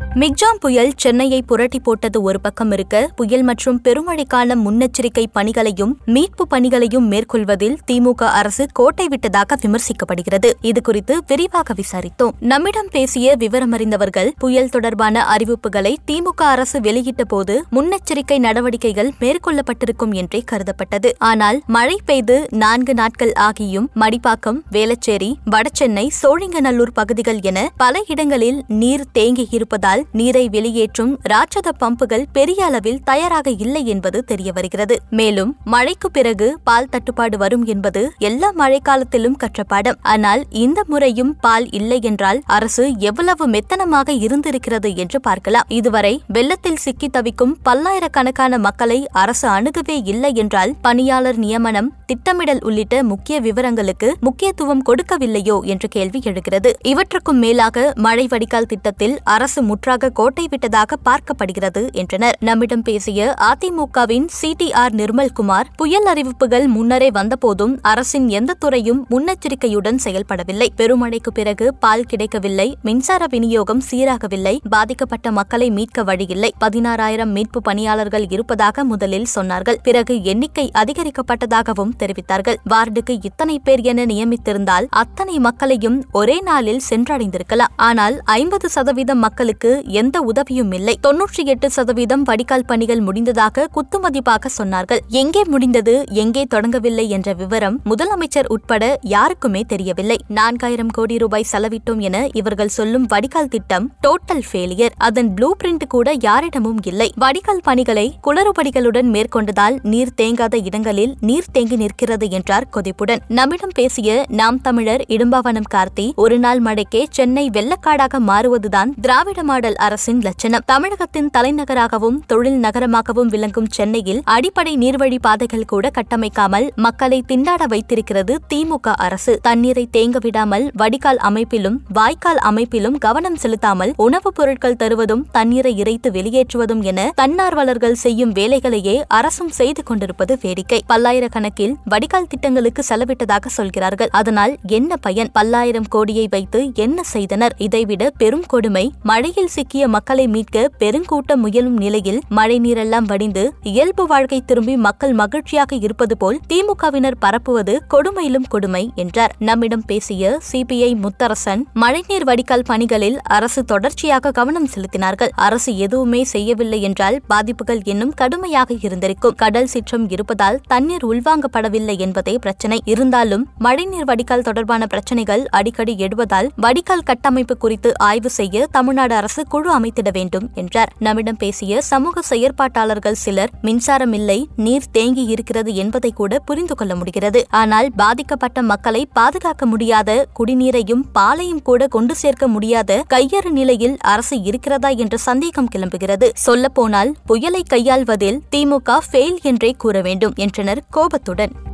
Michaung புயல் சென்னையை புரட்டி போட்டது ஒரு பக்கம் இருக்க புயல் மற்றும் பெருமழைக்கால முன்னெச்சரிக்கை பணிகளையும் மீட்பு பணிகளையும் மேற்கொள்வதில் திமுக அரசு கோட்டை விட்டதாக விமர்சிக்கப்படுகிறது. இதுகுறித்து விரிவாக விசாரித்தோம். நம்மிடம் பேசிய விவரமறிந்தவர்கள் புயல் தொடர்பான அறிவிப்புகளை திமுக அரசு வெளியிட்ட போது முன்னெச்சரிக்கை நடவடிக்கைகள் மேற்கொள்ளப்பட்டிருக்கும் என்றே கருதப்பட்டது. ஆனால் மழை பெய்து நான்கு நாட்கள் ஆகியும் மடிப்பாக்கம் வேளச்சேரி வடசென்னை சோழிங்கநல்லூர் பகுதிகள் என பல இடங்களில் நீர் இருப்பதால் நீரை வெளியேற்றும் ராட்சத பம்புகள் பெரிய அளவில் தயாராக இல்லை என்பது தெரியவருகிறது. மேலும் மழைக்கு பிறகு பால் தட்டுப்பாடு வரும் என்பது எல்லா மழைக்காலத்திலும் கற்ற பாடம் ஆனால் இந்த முறையும் பால் இல்லை என்றால் அரசு எவ்வளவு மெத்தனமாக இருந்திருக்கிறது என்று பார்க்கலாம். இதுவரை வெள்ளத்தில் சிக்கி தவிக்கும் பல்லாயிரக்கணக்கான மக்களை அரசு அணுகவே இல்லை என்றால் பணியாளர் நியமனம் திட்டமிடல் உள்ளிட்ட முக்கிய விவரங்களுக்கு முக்கியத்துவம் கொடுக்கவில்லையோ என்ற கேள்வி எழுகிறது. இவற்றுக்கும் மேலாக மழை வடிகால் திட்டத்தில் அரசு முற்றாக கோட்டை விட்டதாக பார்க்கப்படுகிறது என்றனர். நம்மிடம் பேசிய அதிமுகவின் சிடிஆர் நிர்மல்குமார் புயல் அறிவிப்புகள் முன்னரே வந்தபோதும் அரசின் எந்த துறையும் முன்னெச்சரிக்கையுடன் செயல்படவில்லை. பெருமழைக்கு பிறகு பால் கிடைக்கவில்லை மின்சார விநியோகம் சீராகவில்லை பாதிக்கப்பட்ட மக்களை மீட்க வழியில்லை. பதினாறாயிரம் மீட்பு பணியாளர்கள் இருப்பதாக முதலில் சொன்னார்கள். பிறகு எண்ணிக்கை அதிகரிக்கப்பட்டதாகவும் தெரிவித்தார்கள். வார்டுக்கு இத்தனை பேர் என நியமித்திருந்தால் அத்தனை மக்களையும் ஒரே நாளில் சென்றடைந்திருக்கலாம். ஆனால் ஐம்பது சதவீதம் மக்களுக்கு எந்த உதவியும் இல்லை. தொன்னூற்றி எட்டு சதவீதம் வடிகால் பணிகள் முடிந்ததாக குத்துமதிப்பாக சொன்னார்கள். எங்கே முடிந்தது எங்கே தொடங்கவில்லை என்ற விவரம் முதலமைச்சர் உட்பட யாருக்குமே தெரியவில்லை. நான்காயிரம் கோடி ரூபாய் செலவிட்டோம் என இவர்கள் சொல்லும் வடிகால் திட்டம் டோட்டல் ஃபெயிலியர் அதன் ப்ளூ பிரிண்ட் கூட யாரிடமும் இல்லை. வடிகால் பணிகளை குளறுபடிகளுடன் மேற்கொண்டதால் நீர் தேங்காத இடங்களில் நீர் தேங்கி நிற்கிறது என்றார் கொதிப்புடன். நம்மிடம் பேசிய நாம் தமிழர் இடும்பாவனம் கார்த்தி ஒரு நாள் மழைக்கே சென்னை வெள்ளக்காடாக மாறுவதுதான் திராவிட மாடல் அரசின் லட்சணம். தமிழகத்தின் தலைநகராகவும் தொழில் நகரமாகவும் விளங்கும் சென்னையில் அடிப்படை நீர்வழி பாதைகள் கூட கட்டமைக்காமல் மக்களை திண்டாட வைத்திருக்கிறது திமுக அரசு. தண்ணீரை தேங்க விடாமல் வடிகால் அமைப்பிலும் வாய்க்கால் அமைப்பிலும் கவனம் செலுத்தாமல் உணவுப் பொருட்கள் தருவதும் தண்ணீரை இறைத்து வெளியேற்றுவதும் என தன்னார்வலர்கள் செய்யும் வேலைகளையே அரசும் செய்து கொண்டிருப்பது வேடிக்கை. பல்லாயிரக்கணக்கில் வடிகால் திட்டங்களுக்கு செலவிட்டதாக சொல்கிறார்கள். அதனால் என்ன பயன்? பல்லாயிரம் கோடியை வைத்து என்ன செய்தனர்? இதைவிட பெரும் கொடுமை மழையில் சிக்கிய மக்களை மீட்க பெருங்கூட்டம் முயலும் நிலையில் மழை நீரெல்லாம் வடிந்து இயல்பு வாழ்க்கை திரும்பி மக்கள் மகிழ்ச்சியாக இருப்பது போல் திமுகவினர் பரப்புவது கொடுமையிலும் கொடுமை என்றார். நம்மிடம் பேசிய சிபிஐ முத்தரசன் மழைநீர் வடிகால் பணிகளில் அரசு தொடர்ச்சியாக கவனம் செலுத்தினார்கள். அரசு எதுவுமே செய்யவில்லை என்றால் பாதிப்புகள் இன்னும் கடுமையாக இருந்திருக்கும். கடல் சிற்றம் இருப்பதால் தண்ணீர் உள்வாங்கப்படவில்லை என்பதே பிரச்சனை. இருந்தாலும் மழைநீர் வடிகால் தொடர்பான பிரச்சனைகள் அடிக்கடி எழுவதால் வடிகால் கட்டமைப்பு குறித்து ஆய்வு செய்ய தமிழ்நாடு அரசு அரசு குழு அமைத்திட வேண்டும் என்றார். நம்மிடம் பேசிய சமூக செயற்பாட்டாளர்கள் சிலர் மின்சாரம் இல்லை நீர் தேங்கி இருக்கிறது என்பதை கூட புரிந்து கொள்ள முடிகிறது. ஆனால் பாதிக்கப்பட்ட மக்களை பாதுகாக்க முடியாத குடிநீரையும் பாலையும் கூட கொண்டு சேர்க்க முடியாத கையறு நிலையில் அரசு இருக்கிறதா என்ற சந்தேகம் கிளம்புகிறது. சொல்லப்போனால் புயலை கையாள்வதில் திமுக ஃபெயில் என்றே கூற வேண்டும் என்றனர் கோபத்துடன்.